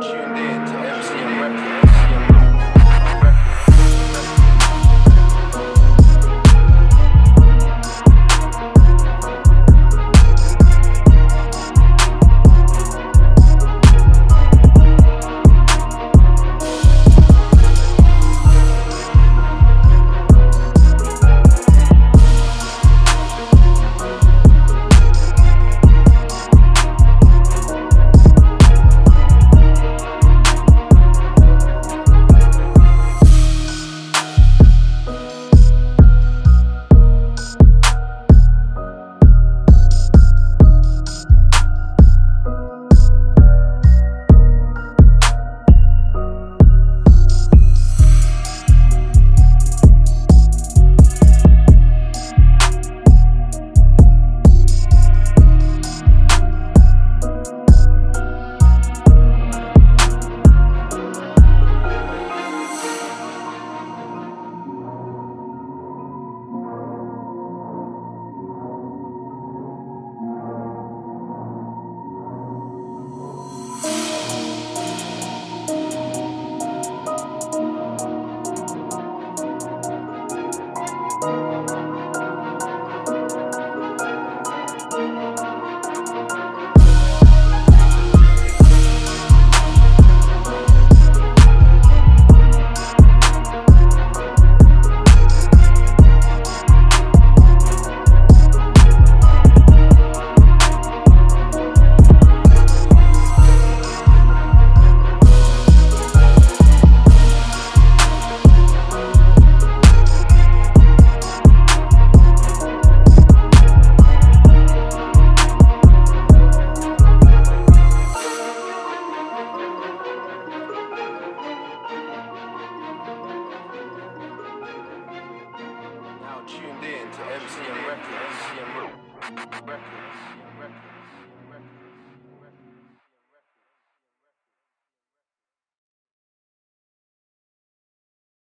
tuned in. To MCM. Records.